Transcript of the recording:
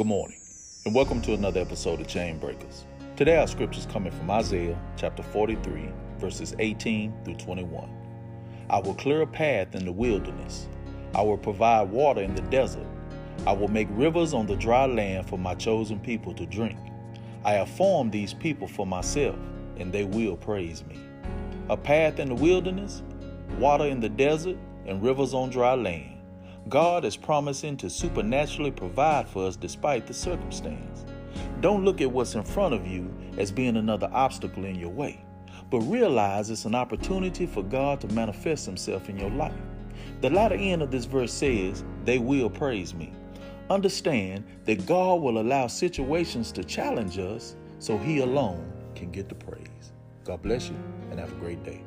Good morning, and welcome to another episode of Chain Breakers. Today, our scripture is coming from Isaiah chapter 43, verses 18 through 21. I will clear a path in the wilderness, I will provide water in the desert, I will make rivers on the dry land for my chosen people to drink. I have formed these people for myself, and they will praise me. A path in the wilderness, water in the desert, and rivers on dry land. God is promising to supernaturally provide for us despite the circumstance. Don't look at what's in front of you as being another obstacle in your way, but realize it's an opportunity for God to manifest Himself in your life. The latter end of this verse says, They will praise me. Understand that God will allow situations to challenge us so He alone can get the praise. God bless you and have a great day.